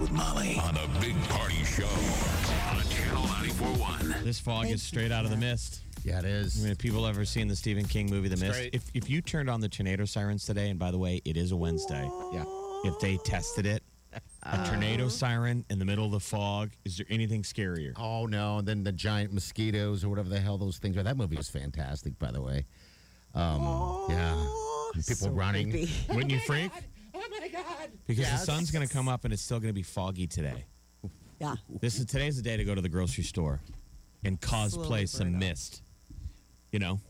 News headlines with Molly on a big party show on Channel 94.1. This fog is straight out of the mist. Yeah, it is. I mean, have people ever seen the Stephen King movie, The Mist? great. If, if you turned on the tornado sirens today, and by the way, it is a Wednesday. Yeah. If they tested it, a tornado siren in the middle of the fog, is there anything scarier? Oh no! And then the giant mosquitoes or whatever the hell those things are. That movie was fantastic, by the way. Um, yeah, And people running. Wouldn't you freak? Because the sun's going to come up and it's still going to be foggy today. Yeah. This is today's the day to go to the grocery store and cosplay some mist. You know,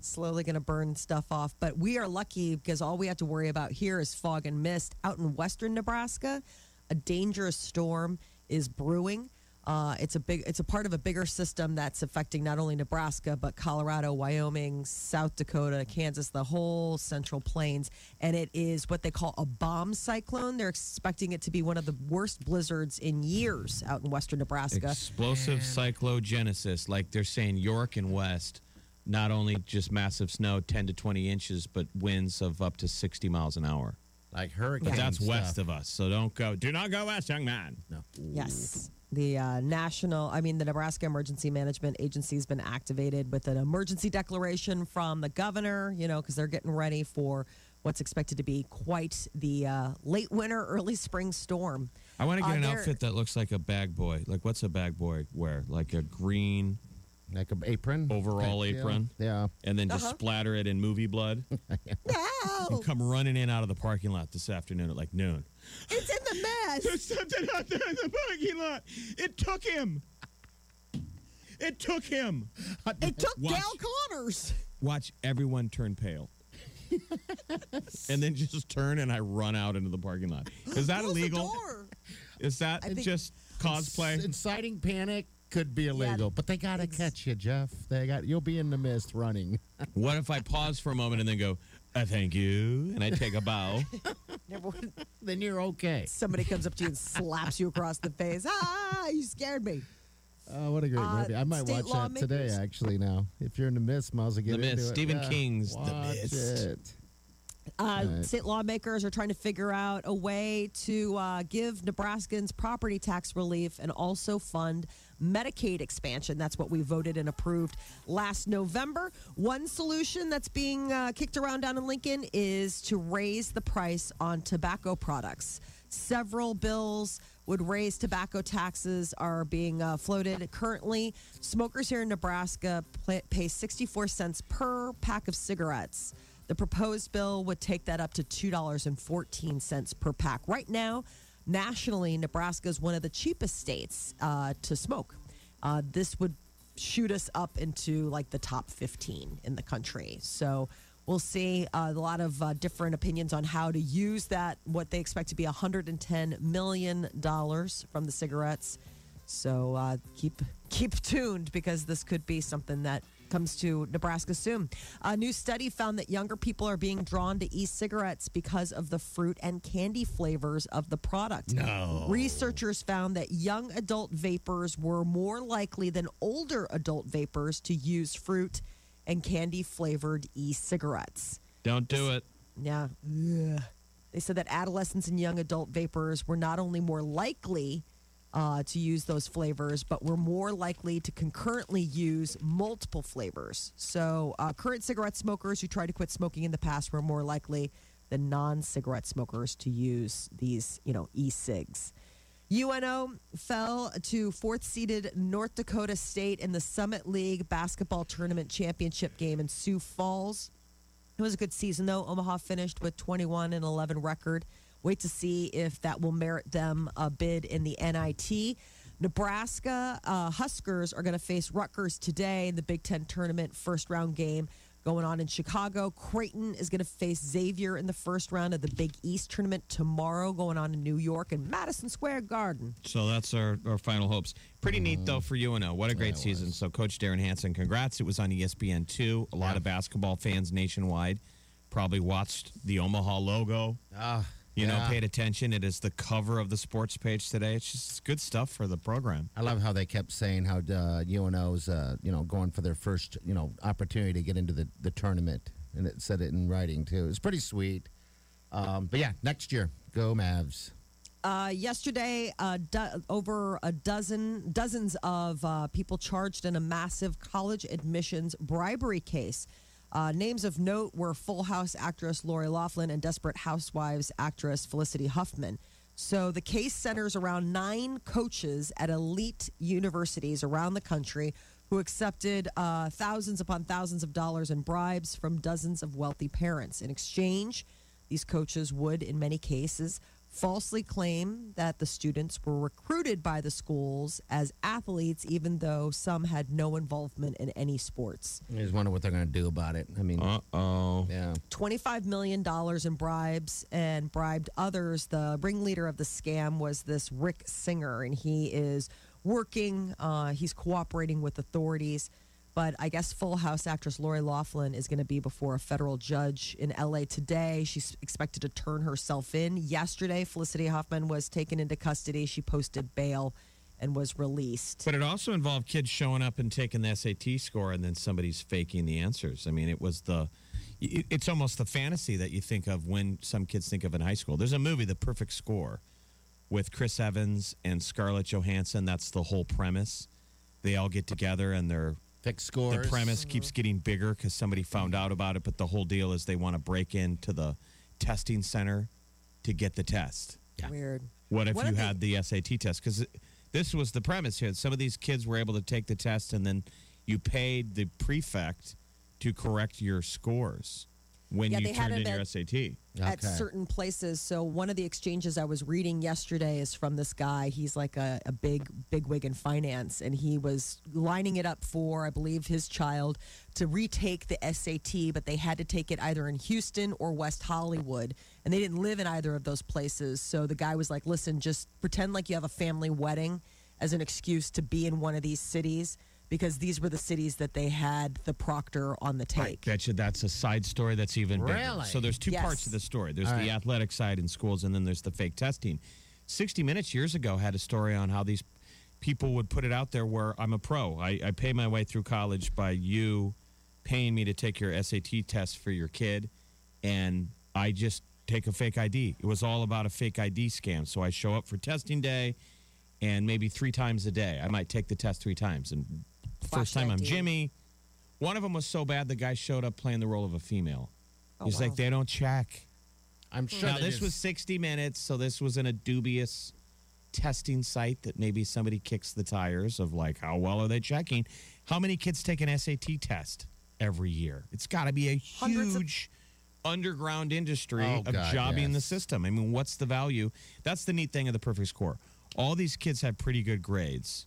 Slowly going to burn stuff off. But we are lucky because all we have to worry about here is fog and mist. Out in western Nebraska, a dangerous storm is brewing. Uh, it's a big. It's a part of a bigger system that's affecting not only Nebraska but Colorado, Wyoming, South Dakota, Kansas, the whole Central Plains, and it is what they call a bomb cyclone. They're expecting it to be one of the worst blizzards in years out in western Nebraska. explosive cyclogenesis, like they're saying York and West, not only just massive snow, 10 to 20 inches, but winds of up to 60 miles an hour. Like hurricane. But that's stuff. west of us, so don't go. Do not go west, young man. No. Yes. The uh, national, I mean, the Nebraska Emergency Management Agency has been activated with an emergency declaration from the governor, you know, because they're getting ready for what's expected to be quite the uh, late winter, early spring storm. I want to get Uh, an outfit that looks like a bag boy. Like, what's a bag boy wear? Like a green Like an apron. overall Type deal. apron, Yeah. and then just Uh-huh. splatter it in movie blood. No, and come running in out of the parking lot this afternoon at like noon. it's in the mess. There's something out there in the parking lot. It took him. It took him. It took Watch. Gail Connors. Watch everyone turn pale. and then just turn and I run out into the parking lot. Is that Close the illegal? door. Is that think- just cosplay? Inciting panic could be illegal, but they gotta catch you, Jeff. They got you'll be in the mist running. What if I pause for a moment and then go, uh, thank you, and I take a bow? Then you're okay. Somebody comes up to you and slaps you across the face. Ah, you scared me. Oh, what a great Uh, movie! I might watch that today. Actually, now if you're in the mist, might as well get The into Mist. Stephen Yeah. King's The Mist. it. Uh, Right. State lawmakers are trying to figure out a way to uh, give Nebraskans property tax relief and also fund Medicaid expansion. That's what we voted and approved last November. One solution that's being uh, kicked around down in Lincoln is to raise the price on tobacco products. Several bills would raise tobacco taxes are being uh, floated currently. Smokers here in Nebraska pay 64 cents per pack of cigarettes. The proposed bill would take that up to $2.14 per pack. Right now, nationally, Nebraska is one of the cheapest states uh, to smoke. Uh, this would shoot us up into like the top 15 in the country. So we'll see uh, a lot of uh, different opinions on how to use that, what they expect to be $110 million from the cigarettes. So uh, keep keep tuned because this could be something that comes to Nebraska soon. A new study found that younger people are being drawn to e-cigarettes because of the fruit and candy flavors of the product. No. Researchers found that young adult vapors were more likely than older adult vapors to use fruit and candy flavored e-cigarettes. Don't do it. Yeah. Ugh. They said that adolescents and young adult vapors were not only more likely uh, to use those flavors, but we're more likely to concurrently use multiple flavors. So, uh, current cigarette smokers who tried to quit smoking in the past were more likely than non-cigarette smokers to use these, you know, e-cigs. UNO fell to fourth seeded North Dakota State in the Summit League basketball tournament championship game in Sioux Falls. It was a good season, though. Omaha finished with 21 and 11 record. Wait to see if that will merit them a bid in the NIT. Nebraska uh, Huskers are going to face Rutgers today in the Big Ten tournament first round game. going on in Chicago. Creighton is going to face Xavier in the first round of the Big East tournament tomorrow, going on in New York and Madison Square Garden. So that's our, our final hopes. Pretty neat though for UNO. What a great season. So Coach Derrin Hansen, congrats. It was on E ESPN two. A lot of basketball fans nationwide probably watched the Omaha logo. Ah, You know, paid attention. It is the cover of the sports page today. It's just good stuff for the program. I love how they kept saying how uh, UNO's, uh, you know, going for their first, you know, opportunity to get into the, the tournament, and it said it in writing too. It's pretty sweet. Um, but yeah, next year, go Mavs. Uh, yesterday, uh, do- over a dozen dozens of uh, people charged in a massive college admissions bribery case. Uh, names of note were Full House actress Lori Loughlin and Desperate Housewives actress Felicity Huffman. So the case centers around nine coaches at elite universities around the country who accepted uh, thousands upon thousands of dollars in bribes from dozens of wealthy parents. In exchange, these coaches would, in many cases, falsely claim that the students were recruited by the schools as athletes, even though some had no involvement in any sports. I just wonder what they're going to do about it. I mean, Uh oh. yeah. $25 million in bribes and bribed others. The ringleader of the scam was this Rick Singer, and he is working, uh, he's cooperating with authorities. But I guess Full House actress Lori Loughlin is going to be before a federal judge in LA today. She's expected to turn herself in. Yesterday, Felicity Huffman was taken into custody. She posted bail and was released. But it also involved kids showing up and taking the SAT score, and then somebody's faking the answers. I mean, it was the. It's almost the fantasy that you think of when some kids think of in high school. There's a movie, The Perfect Score, with Chris Evans and Scarlett Johansson. That's the whole premise. They all get together and they're Fix scores. the premise keeps getting bigger because somebody found out about it. But the whole deal is they want to break into the testing center to get the test. Weird. What if What you if they- had the SAT test? Because this was the premise here. Some of these kids were able to take the test, and then you paid the prefect to correct your scores when Yeah, you they had turned in it your at- SAT. at certain places. So one of the exchanges I was reading yesterday is from this guy. He's like a, a big big wig in finance, and he was lining it up for, I believe, his child to retake the SAT, but they had to take it either in Houston or West Hollywood, and they didn't live in either of those places. So the guy was like, "Listen, just pretend like you have a family wedding as an excuse to be in one of these cities." Because these were the cities that they had the proctor on the I take. bet you that's a side story that's even bigger. Really? So there's two Yes. parts of the story. There's All the right. athletic side in schools, and then there's the fake testing. 60 Minutes years ago had a story on how these people would put it out there where I'm a pro. I, I pay my way through college by you paying me to take your SAT test for your kid, and I just take a fake ID. It was all about a fake ID scam. So I show up for testing day, and maybe three times a day, I might take the test three times. And Flash first time I'm Jimmy. One of them was so bad the guy showed up playing the role of a female. He's wow. like, they don't check. I'm sure now this just- was 60 minutes, so this was in a dubious testing site that maybe somebody kicks the tires of like how well are they checking? How many kids take an SAT test every year? It's got to be a huge underground industry Oh, of God, jobbing the system. I mean, what's the value? That's the neat thing of the perfect score. All these kids have pretty good grades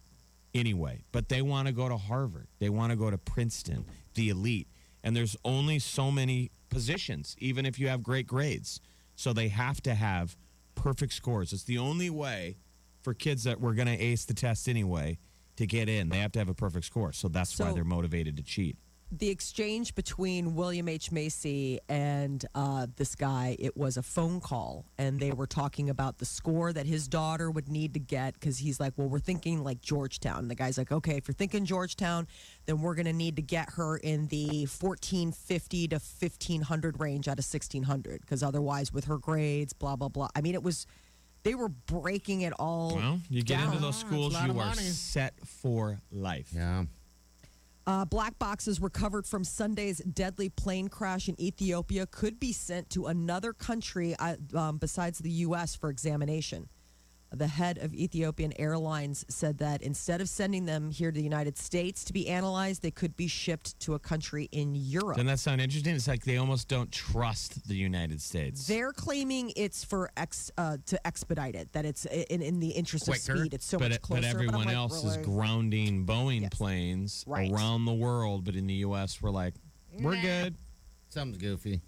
anyway, but they want to go to Harvard. They want to go to Princeton, the elite. And there's only so many positions, even if you have great grades. So they have to have perfect scores. It's the only way for kids that were going to ace the test anyway to get in. They have to have a perfect score. So that's why they're motivated to cheat. The exchange between William H. Macy and uh, this guy, it was a phone call, and they were talking about the score that his daughter would need to get because he's like, Well, we're thinking like Georgetown. The guy's like, Okay, if you're thinking Georgetown, then we're going to need to get her in the 1450 to 1500 range out of 1600 because otherwise, with her grades, blah, blah, blah. I mean, it was. They were breaking it all. Well, you get down. into those schools, lot you are money. set for life. Yeah. Uh, black boxes recovered from Sunday's deadly plane crash in Ethiopia could be sent to another country uh, um, besides the U.S. for examination. The head of Ethiopian Airlines said that instead of sending them here to the United States to be analyzed, they could be shipped to a country in Europe. Doesn't that sound interesting? It's like they almost don't trust the United States. They're claiming it's for ex uh, to expedite it, that it's in, in the interest Quicker. of speed. It's so but, much closer. but I'm everyone like, else really? is grounding Boeing Yes. planes Right. around the world. But in the U.S., we're like, We're good. Something's goofy.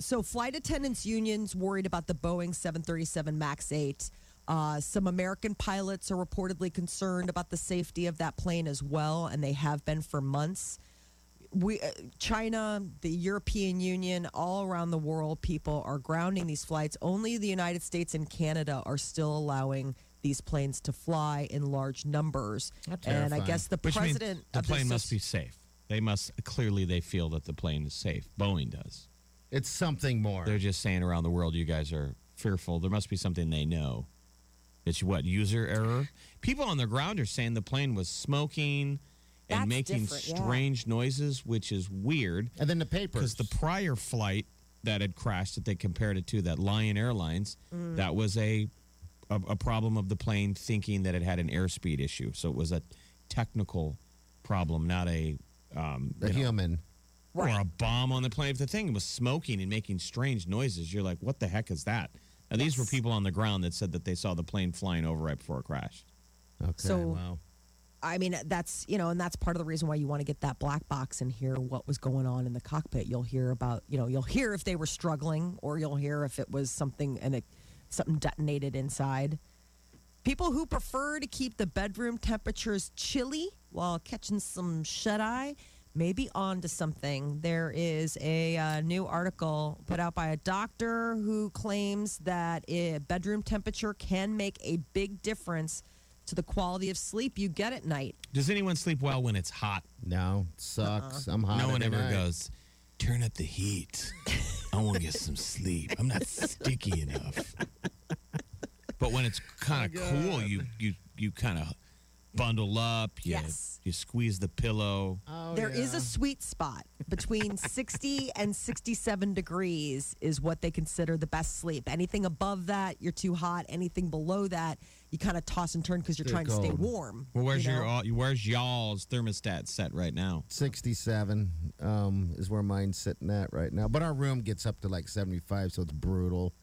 So, flight attendants unions worried about the Boeing 737 MAX 8. Uh, some American pilots are reportedly concerned about the safety of that plane as well, and they have been for months. We, uh, China, the European Union, all around the world, people are grounding these flights. Only the United States and Canada are still allowing these planes to fly in large numbers. That's And I guess the Which president the of plane the must be safe. They must clearly they feel that the plane is safe. Boeing does. It's something more. They're just saying around the world, you guys are fearful. There must be something they know. It's what user error. People on the ground are saying the plane was smoking and That's making different, yeah. strange noises, which is weird. and then the paper Because papers. the prior flight that had crashed, that they compared it to, that Lion Airlines, that was a, a a problem of the plane thinking that it had an airspeed issue. So it was a technical problem, not a um, the you know, human. or a bomb on the plane. If the thing was smoking and making strange noises, you're like, what the heck is that? Now, these were people on the ground that said that they saw the plane flying over right before it crashed. Okay. So- wow. I mean, that's you know, and that's part of the reason why you want to get that black box and hear what was going on in the cockpit. You'll hear about, you know, you'll hear if they were struggling, or you'll hear if it was something and it, something detonated inside. People who prefer to keep the bedroom temperatures chilly while catching some shut eye may be on to something. There is a uh, new article put out by a doctor who claims that a bedroom temperature can make a big difference to the quality of sleep you get at night. Does anyone sleep well when it's hot? No, sucks. I'm hot. no one ever night. goes, turn up the heat. I want to get some sleep. I'm not sticky enough. But when it's kind of cool, you you you kind of bundle up. You, Yes. You squeeze the pillow. Oh, There is yeah. a sweet spot between 60 and 67 degrees is what they consider the best sleep. Anything above that, you're too hot. Anything below that, you kind of toss and turn because you're Too trying to stay warm. Well, where's you your know? all, where's y'all's thermostat set right now? 67 um, is where mine's sitting at right now. But our room gets up to like 75, so it's brutal.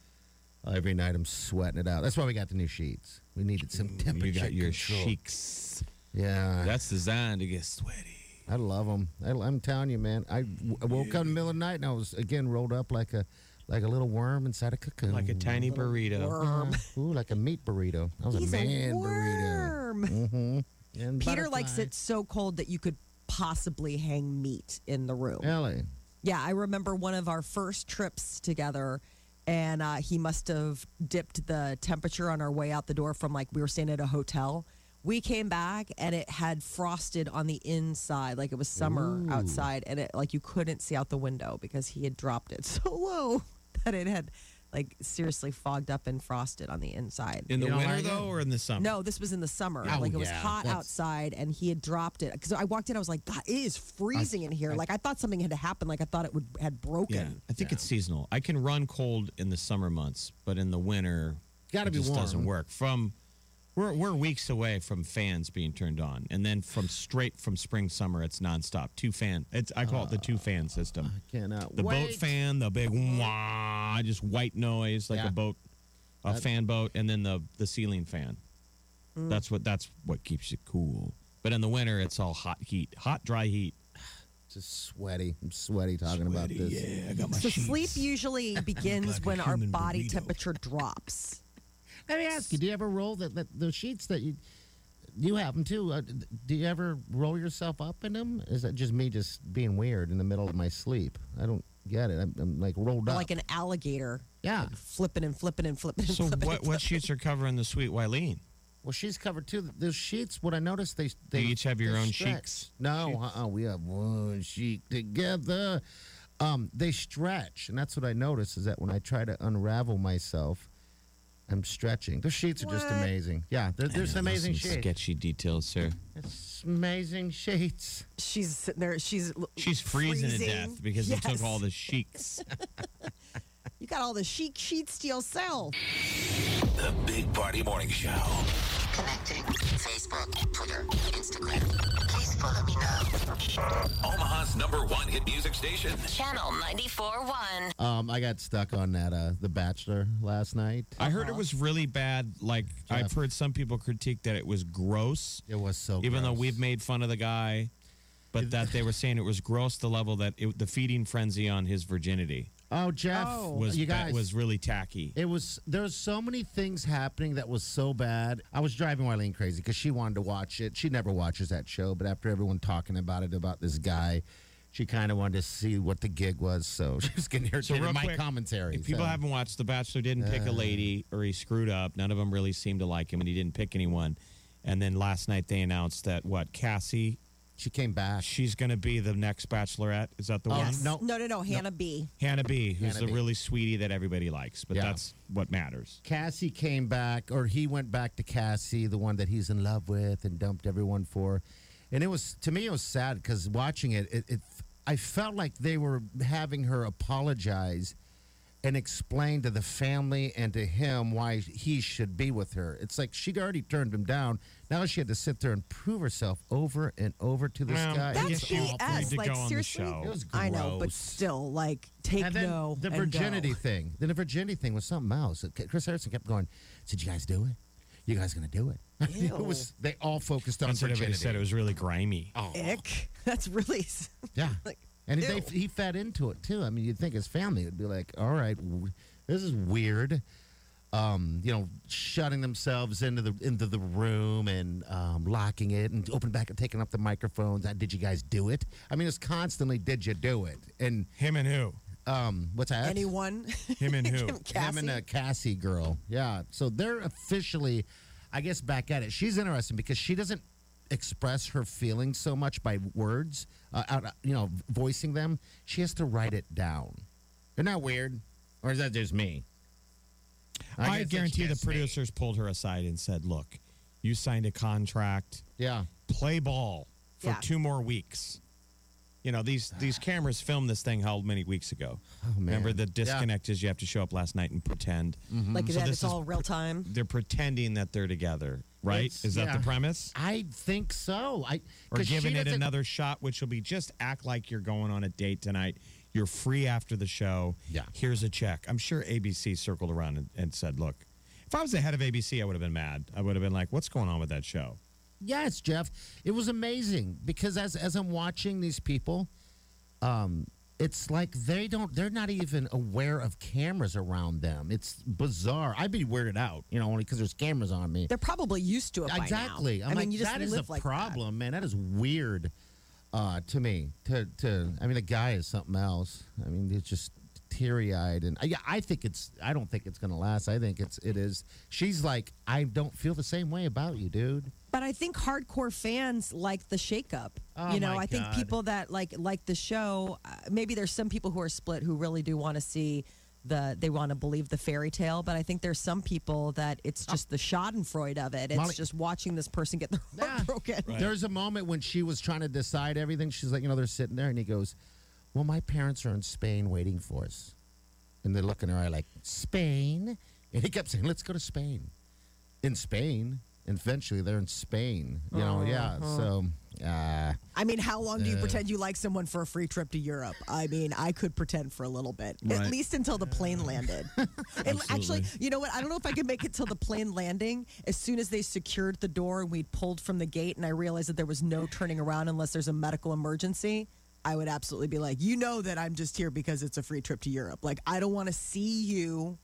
Uh, every night I'm sweating it out. That's why we got the new sheets. We needed some temperature You got your control. sheiks. Yeah, That's designed to get sweaty. I love them. I, I'm telling you, man. I, w- I woke up in the middle of the night and I was again rolled up like a like a little worm inside a cocoon. Like a tiny burrito. Worm. Ooh, like a meat burrito. I was He's a a man worm. burrito. Mm-hmm. And Peter likes it so cold that you could possibly hang meat in the room. Ellie. Yeah, I remember one of our first trips together, and uh, he must have dipped the temperature on our way out the door from like we were staying at a hotel. We came back and it had frosted on the inside, like it was summer outside, and it like you couldn't see out the window because he had dropped it so low that it had like seriously fogged up and frosted on the inside. In the You don't winter though, or in the summer? No, this was in the summer. Oh, like it was yeah, hot that's- outside, and he had dropped it. Because I walked in, I was like, "God, it is freezing in here." like I thought something had happened. Like I thought it would had broken. Yeah, I think it's seasonal. I can run cold in the summer months, but in the winter, Gotta it be just doesn't work. From we're we're weeks away from fans being turned on, and then from straight from spring summer, it's nonstop. Two fan. It's I call it the two fan system. I cannot The wait. boat fan, the big wah, just white noise like Yeah. a boat, a fan boat, and then the the ceiling fan. Mm. That's what that's what keeps you cool. But in the winter, it's all hot heat, hot dry heat. Just sweaty. I'm sweaty talking about this. Yeah, I got my So sleep usually begins like when our body temperature drops. Let me ask you: Do you ever roll the, the, the sheets that you you have them too? Uh, do you ever roll yourself up in them? Is that just me just being weird in the middle of my sleep? I don't get it. I'm, I'm like rolled up. Like an alligator, yeah. flipping and flipping and flipping. And So flipping what what sheets are covering the sweet Wileen? Well, she's covered too. Those sheets. What I noticed, they they you each have your own stretch. sheets? No, uh-uh, we have one sheet together. Um, they stretch, and that's what I noticed is that when I try to unravel myself, I'm stretching. The sheets are just amazing. Yeah, they're, there's know, amazing some sheets. Sketchy details, sir. It's amazing sheets. She's sitting there. She's She's freezing, to death because you Yes. took all the sheets. You got all the chic sheets to yourself. The Big Party Morning Show. Connecting. Facebook, Twitter, Instagram. Please follow me now. Omaha's number one hit music station. Channel 94.1. Um, I got stuck on that uh, The Bachelor last night. I heard it was really bad. Like I've heard some people critique that it was gross, It was so. even though we've made fun of the guy. but that they were saying it was gross the level that it, the feeding frenzy on his virginity Oh, Jeff, Oh. was you guys was really tacky. It was there was so many things happening that was so bad. I was driving Wileen crazy because she wanted to watch it. She never watches that show, but after everyone talking about it about this guy, she kind of wanted to see what the gig was. So she was getting irritated real at my quick, commentary. If people so. haven't watched The Bachelor, didn't pick a uh. lady or he screwed up. None of them really seemed to like him, and he didn't pick anyone. And then last night they announced that what Cassie, she came back. she's going to be the next Bachelorette. Is that the Oh, one? Yes. no. no, no, no. Hannah B. Hannah B, who's Hannah the B. really sweetie that everybody likes, but Yeah. that's what matters. Cassie came back, or he went back to Cassie, the one that he's in love with and dumped everyone for. And it was to me, it was sad because watching it, it, it, I felt like they were having her apologize and explain to the family and to him why he should be with her. It's like she'd already turned him down. Now she had to sit there and prove herself over and over to this Well, guy. I That's she awful. BS. to Like go on the seriously. It was I know, but still, like take and then no. the and virginity go. thing. Then the virginity thing was something else. Chris Harrison kept going. Did you guys do it? You guys gonna do it? It was. They all focused on That's what everybody virginity. said. It was really grimy. Oh, Ick. That's really. yeah. like, and they, he fed into it too. I mean, you'd think his family would be like, "All right, w- this is weird." Um, you know, shutting themselves into the into the room and um, locking it and opening back and taking up the microphones. Uh, Did you guys do it? I mean, it's constantly, "Did you do it?" And Him and who? um, what's that? Anyone? Him and who? Cassie? Him and a Cassie girl. Yeah. So they're officially, I guess, back at it. She's interesting because she doesn't express her feelings so much by words, uh, out, you know, voicing them. She has to write it down. Isn't that weird? Or is that just me? I, guess that's guarantee the just me. producers pulled her aside and said, "Look, you signed a contract. Yeah. Play ball for Yeah. two more weeks." You know these these cameras filmed this thing how many weeks ago? Oh, man. Remember the Yeah. disconnect is you have to show up last night and pretend. Mm-hmm. Like So that, it's all real time. They're pretending that they're together, right? It's- is that yeah. the premise? I think so. I Or 'cause she giving it another shot, which will be just act like you're going on a date tonight. You're free after the show. Yeah. Here's a check. I'm sure ABC circled around and, and said, look, if I was the head of ABC, I would have been mad. I would have been like, what's going on with that show? Yes, Jeff. It was amazing because as as I'm watching these people, um, it's like they don't they're not even aware of cameras around them. It's bizarre. I'd be weirded out, you know, only because there's cameras on me. They're probably used to it by now. Exactly. I'm I like, mean, you just that is live a like that. problem, man. That is weird uh, to me. To to I mean, the guy is something else. I mean, it's just teary eyed, and I, I think it's. I don't think it's going to last. I think it's. It is. She's like, I don't feel the same way about you, dude. But I think hardcore fans like the shakeup. Oh, you know, I think God. people that like like the show. Uh, maybe there's some people who are split who really do want to see the. They want to believe the fairy tale, but I think there's some people that it's just the Schadenfreude of it. It's Molly- just watching this person get their heart Yeah. broken. There's a moment when she was trying to decide everything. She's like, you know, they're sitting there, and he goes, "Well, my parents are in Spain waiting for us," and they look in her eye like, "Spain," and he kept saying, "Let's go to Spain." In Spain, and eventually they're in Spain. You know, yeah. Uh-huh. So, uh, I mean, how long do you pretend you like someone for a free trip to Europe? I mean, I could pretend for a little bit, Right. at least until the plane landed. and actually, you know what? I don't know if I could make it till the plane landing. As soon as they secured the door and we'd pulled from the gate, and I realized that there was no turning around unless there's a medical emergency. I would absolutely be like, you know that I'm just here because it's a free trip to Europe. Like, I don't want to see you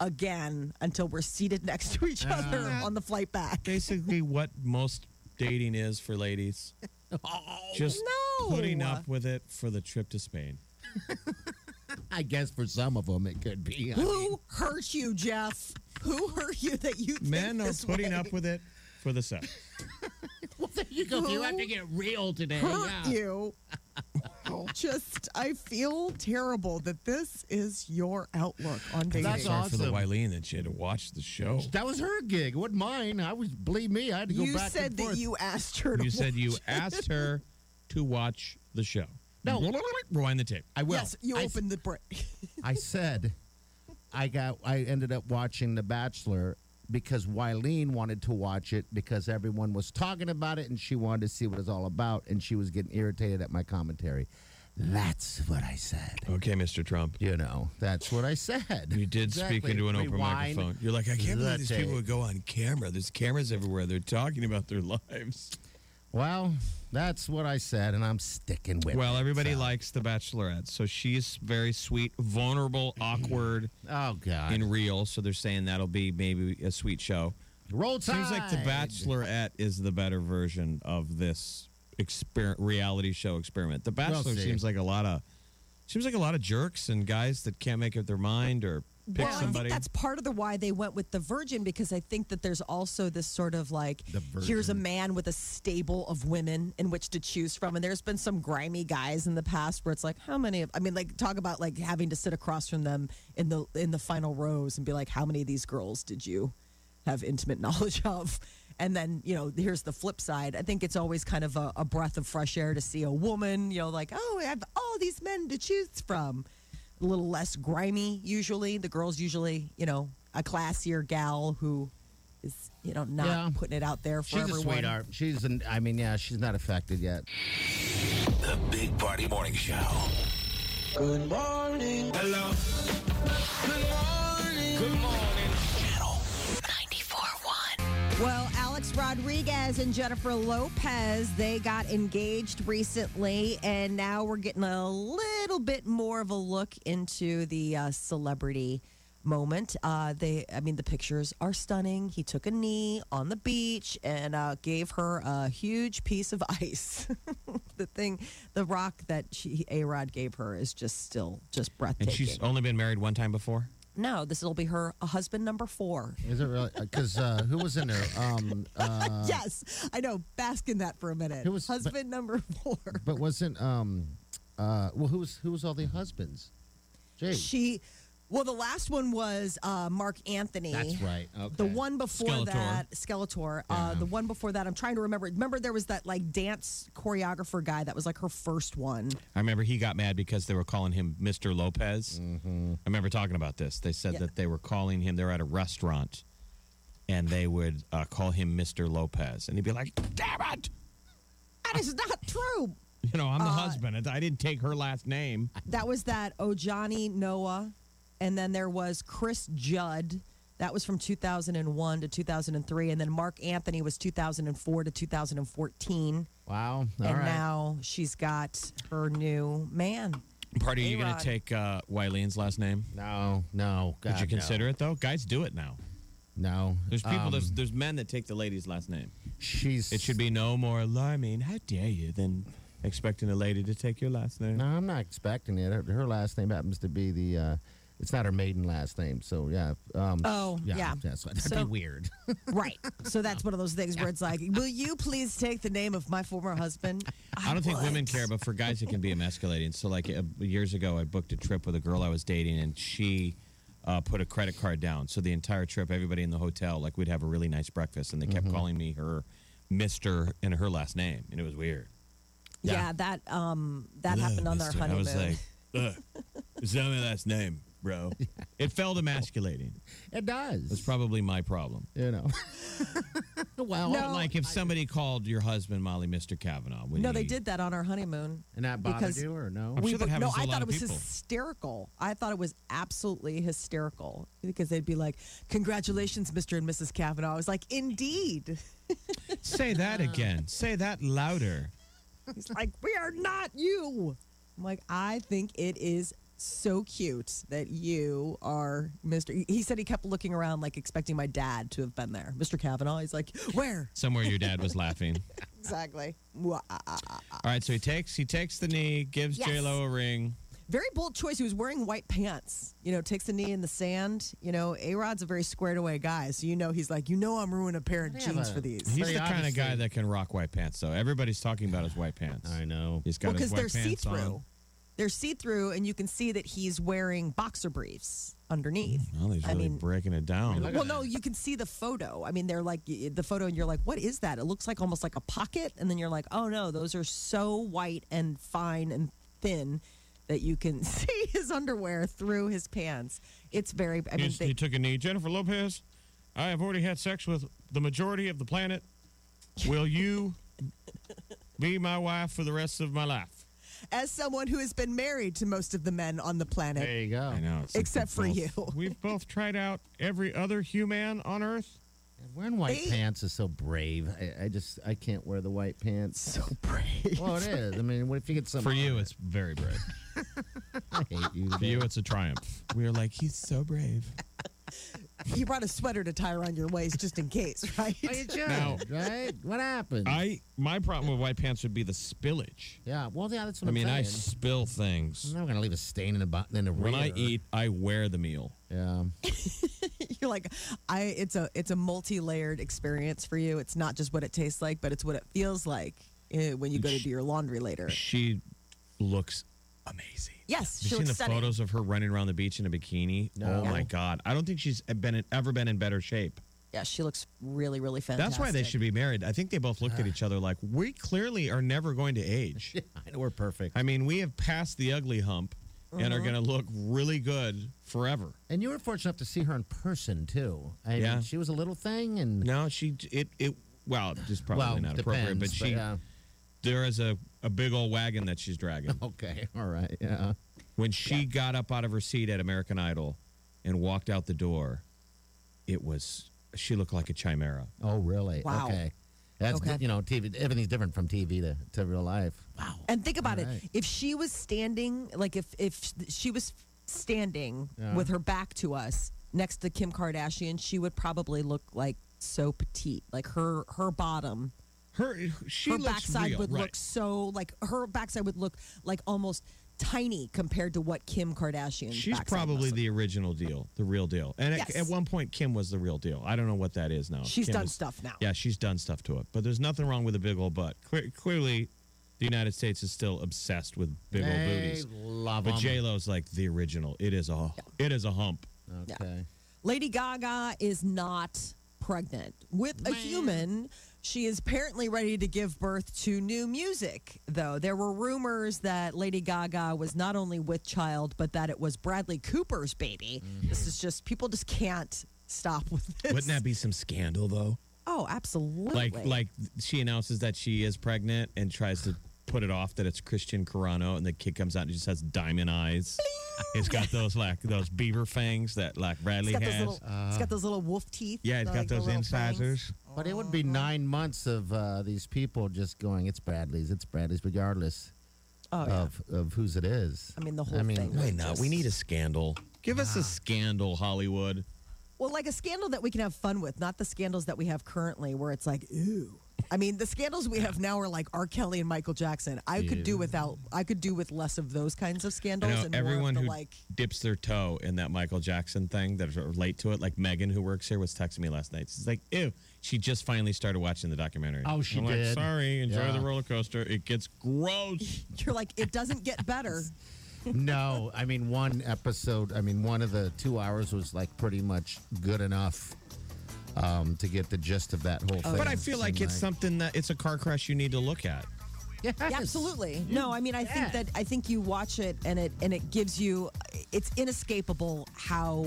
again until we're seated next to each other on the flight back. Basically, what most dating is for ladies. Just no. putting up with it for the trip to Spain. I guess for some of them it could be. I mean, Who hurt you, Jeff? Who hurt you that you think Men are this putting way? up with it for the sex. well, there you go. You have to get real today. hurt Yeah. you. Just, I feel terrible that this is your outlook on dating. That's Sorry for the awesome. Wileen that she had to watch the show. That was her gig. It wasn't mine. I was, believe me, I had to go you back said and that forth. you asked her to. You said you it. asked her to watch the show. No. Rewind the tape. I will. Yes, you I, opened the break. I said I got I ended up watching The Bachelor because Wileen wanted to watch it because everyone was talking about it and she wanted to see what it's all about and she was getting irritated at my commentary. That's what I said. Okay, Mr. Trump. You know, that's what I said. You did speak into an open Rewind microphone. You're like, I can't believe these people would go on camera. There's cameras everywhere. They're talking about their lives. Well, that's what I said, and I'm sticking with Well, it. everybody so. likes the Bachelorette, so she's very sweet, vulnerable, awkward, Oh God! and real. So they're saying that'll be maybe a sweet show. Roll Tide. Seems like the Bachelorette is the better version of this exper- reality show experiment. The Bachelor see. seems like a lot of seems like a lot of jerks and guys that can't make up their mind or pick well, I think that's part of the why they went with the virgin because I think that there's also this sort of like here's a man with a stable of women in which to choose from, and there's been some grimy guys in the past where it's like how many? Of, I mean, like talk about like having to sit across from them in the in the final rows and be like, how many of these girls did you have intimate knowledge of? And then you know, here's the flip side. I think it's always kind of a, a breath of fresh air to see a woman, you know, like oh, I have all these men to choose from a little less grimy usually. The girl's usually, you know, a classier gal who is, you know, not Yeah. putting it out there for She's a everyone. sweetheart. She's an. I mean, yeah, she's not affected yet. The Big Party Morning Show. Good morning. Hello. Good morning. Rodriguez and Jennifer Lopez, they got engaged recently, and now we're getting a little bit more of a look into the uh, celebrity moment. Uh, they, I mean, the pictures are stunning. He took a knee on the beach and uh, gave her a huge piece of ice. the thing, the rock that she, A Rod gave her is just still just breathtaking. and she's only been married one time before. No, this will be her a husband number four. Is it really? Because uh, who was in there? Um, uh, yes, I know. Bask in that for a minute. Who was- husband number four? but wasn't um, uh, well, who was who was all the husbands? Jay. She, well, the last one was uh, Marc Anthony. That's right. Okay. The one before Skeletor. that, Skeletor. Uh, the one before that, I'm trying to remember. Remember, there was that like dance choreographer guy that was like her first one. I remember he got mad because they were calling him Mr. Lopez. Mm-hmm. I remember talking about this. They said Yeah. that they were calling him. They were at a restaurant, and they would uh, call him Mr. Lopez, and he'd be like, "Damn it! That is not true. You know, Uh, I'm the husband. I didn't take her last name." That was that Ojani Noa, and then there was Cris Judd. That was from 2001 to 2003, and then Marc Anthony was 2004 to 2014. Wow. All and right. now she's got her new man. Party, are you going to take uh, Wileen's last name? no, no. God, Would you no. consider it though? Guys do it now. No. There's people. Um, there's there's men that take the lady's last name. she's. It should be no more alarming. How dare you? Than expecting a lady to take your last name. No, I'm not expecting it. Her, her last name happens to be the. Uh, it's not her maiden last name, so yeah. Um, Oh, yeah. so that'd So- be weird. Right. So that's one of those things where it's like, will you please take the name of my former husband? I don't think women care, but for guys, it can be emasculating. So, like uh, years ago, I booked a trip with a girl I was dating, and she uh, put a credit card down. So the entire trip, everybody in the hotel, like we'd have a really nice breakfast, and they kept calling me her Mister and her last name, and it was weird. Yeah, that um that happened on their Mister. honeymoon. I was like, Ugh, is that my last name, bro? It felt emasculating. it does. That's probably my problem. you know. well, No. Like if somebody called your husband Molly Mr. Kavanaugh, would no, they did that on our honeymoon. and that bothered because- you or no? I'm We sure that happens no, to a I lot thought it was people. hysterical. I thought it was absolutely hysterical because they'd be like, "Congratulations, Mr. and Mrs. Kavanaugh." I was like, "Indeed." Say that again. Say that louder. He's like, "We are not you." I'm like, "I think it is so cute that you are Mr." He said he kept looking around like expecting my dad to have been there. Mr. Kavanaugh. He's like, "Where?" Somewhere your dad was laughing. Exactly. Wah, ah, ah, ah. All right, so he takes he takes the knee, gives Yes. J Lo a ring. Very bold choice. He was wearing white pants. You know, takes a knee in the sand. You know, A Rod's a very squared away guy. So, you know, he's like, you know, I'm ruining a pair of jeans but- for these. He's They the kind of guy that can rock white pants. though. everybody's talking about his white pants. I know. He's got Well, his because white they're see pants on. Through. They're see through, and you can see that he's wearing boxer briefs underneath. Well, he's I really mean- breaking it down. Well, no, you can see the photo. I mean, they're like the photo, and you're like, what is that? It looks like almost like a pocket. And then you're like, oh no, those are so white and fine and thin that you can see his underwear through his pants. It's very, I mean, they, he took a knee. Jennifer Lopez, I have already had sex with the majority of the planet. Will you be my wife for the rest of my life? As someone who has been married to most of the men on the planet. There you go. I know. it's Except for both- you. We've both tried out every other human on Earth. Wearing white They- pants is so brave. I, I just I can't wear the white pants. So brave. Well, it is. I mean, what if you get some For you, it's very brave. I hate you. For you, it's a triumph. We are like, he's so brave. You brought a sweater to tie around your waist just in case, right? Well, you should, Now- right? What happened? I my problem with white pants would be the spillage. yeah. Well, yeah, that's what I am mean, I saying. spill things. I'm not gonna leave a stain in the button in the When I rear. eat, I wear the meal. Yeah. You're like, I. It's a it's a multi-layered experience for you. It's not just what it tastes like, but it's what it feels like eh, when you go to do your laundry later. She looks amazing. Yes, Have you she seen looks the stunning. photos of her running around the beach in a bikini? No. Oh my god! I don't think she's been ever been in better shape. Yeah, she looks really really fantastic. That's why they should be married. I think they both looked at each other like, we clearly are never going to age. I know we're perfect. I mean, we have passed the ugly hump and Uh-huh. are going to look really good forever. And you were fortunate enough to see her in person too. I Yeah. mean, she was a little thing, and No, she it it well, just probably well, not appropriate, but depends, she yeah. There is a a big old wagon that she's dragging. Okay, all right, yeah. When she got up out of her seat at American Idol and walked out the door, it was she looked like a chimera. Oh, really? Wow. Okay. That's Okay. you know, TV. Everything's different from TV to, to real life. Wow. And think about All it. If she was standing, like if if she was standing Yeah. with her back to us next to Kim Kardashian, she would probably look like so petite. Like her her bottom, Her she her looks backside real, would right. look so like her backside would look like almost tiny compared to what Kim Kardashian. She's probably the original deal, the real deal. And at, Yes. at one point, Kim was the real deal. I don't know what that is now. She's Kim done is- stuff now. Yeah, she's done stuff to it. But there's nothing wrong with a big old butt. Cle- clearly, the United States is still obsessed with big old They booties. love But 'em. J Lo's like the original. It is a it is a hump. Okay. Lady Gaga is not pregnant with a human. She is apparently ready to give birth to new music, though. There were rumors that Lady Gaga was not only with child, but that it was Bradley Cooper's baby. Mm. This is just, people just can't stop with this. Wouldn't that be some scandal though? Oh, absolutely. Like like she announces that she is pregnant and tries to put it off that it's Christian Carino and the kid comes out and just has diamond eyes. It's got those like those beaver fangs that like Bradley it's got, those has. little, it's got those little wolf teeth. yeah, it's the- got like those little fangs. incisors. But it would be nine months of uh, these people just going, "It's Bradley's, it's Bradley's," regardless Oh, yeah. of of whose it is. I mean, the whole I mean, thing. Wait, no, just- we need a scandal. Give us a scandal, Hollywood. Well, like a scandal that we can have fun with, not the scandals that we have currently, where it's like, ooh. I mean, the scandals we have now are like R. Kelly and Michael Jackson. I could do without. I could do with less of those kinds of scandals know and everyone more of who like. dips their toe in that Michael Jackson thing that relate to it, like Megan, who works here, was texting me last night. She's like, "Ew." She just finally started watching the documentary. Oh, she I'm like, did? Sorry, enjoy Yeah. the roller coaster. It gets gross. You're like, it doesn't get better. no, I mean one episode. I mean one of the two hours was like pretty much good enough um, to get the gist of that whole thing. but I feel like And, it's something that it's a car crash you need to look at. Yes. Yeah, absolutely. No, I mean, I think that I think you watch it and it and it gives you. It's inescapable how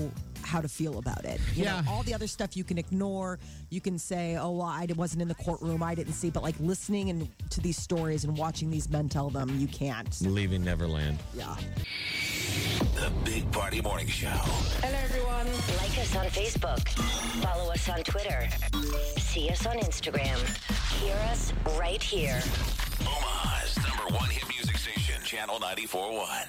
how to feel about it. You Yeah. know, all the other stuff you can ignore. You can say, "Oh, well, I wasn't in the courtroom. I didn't see." But like listening and to these stories and watching these men tell them, you can't. Leaving Neverland. Yeah. The Big Party Morning Show. Hello, everyone. Like us on Facebook. Follow us on Twitter. See us on Instagram. Hear us right here. Omaha's number one hit music station, Channel 94.1.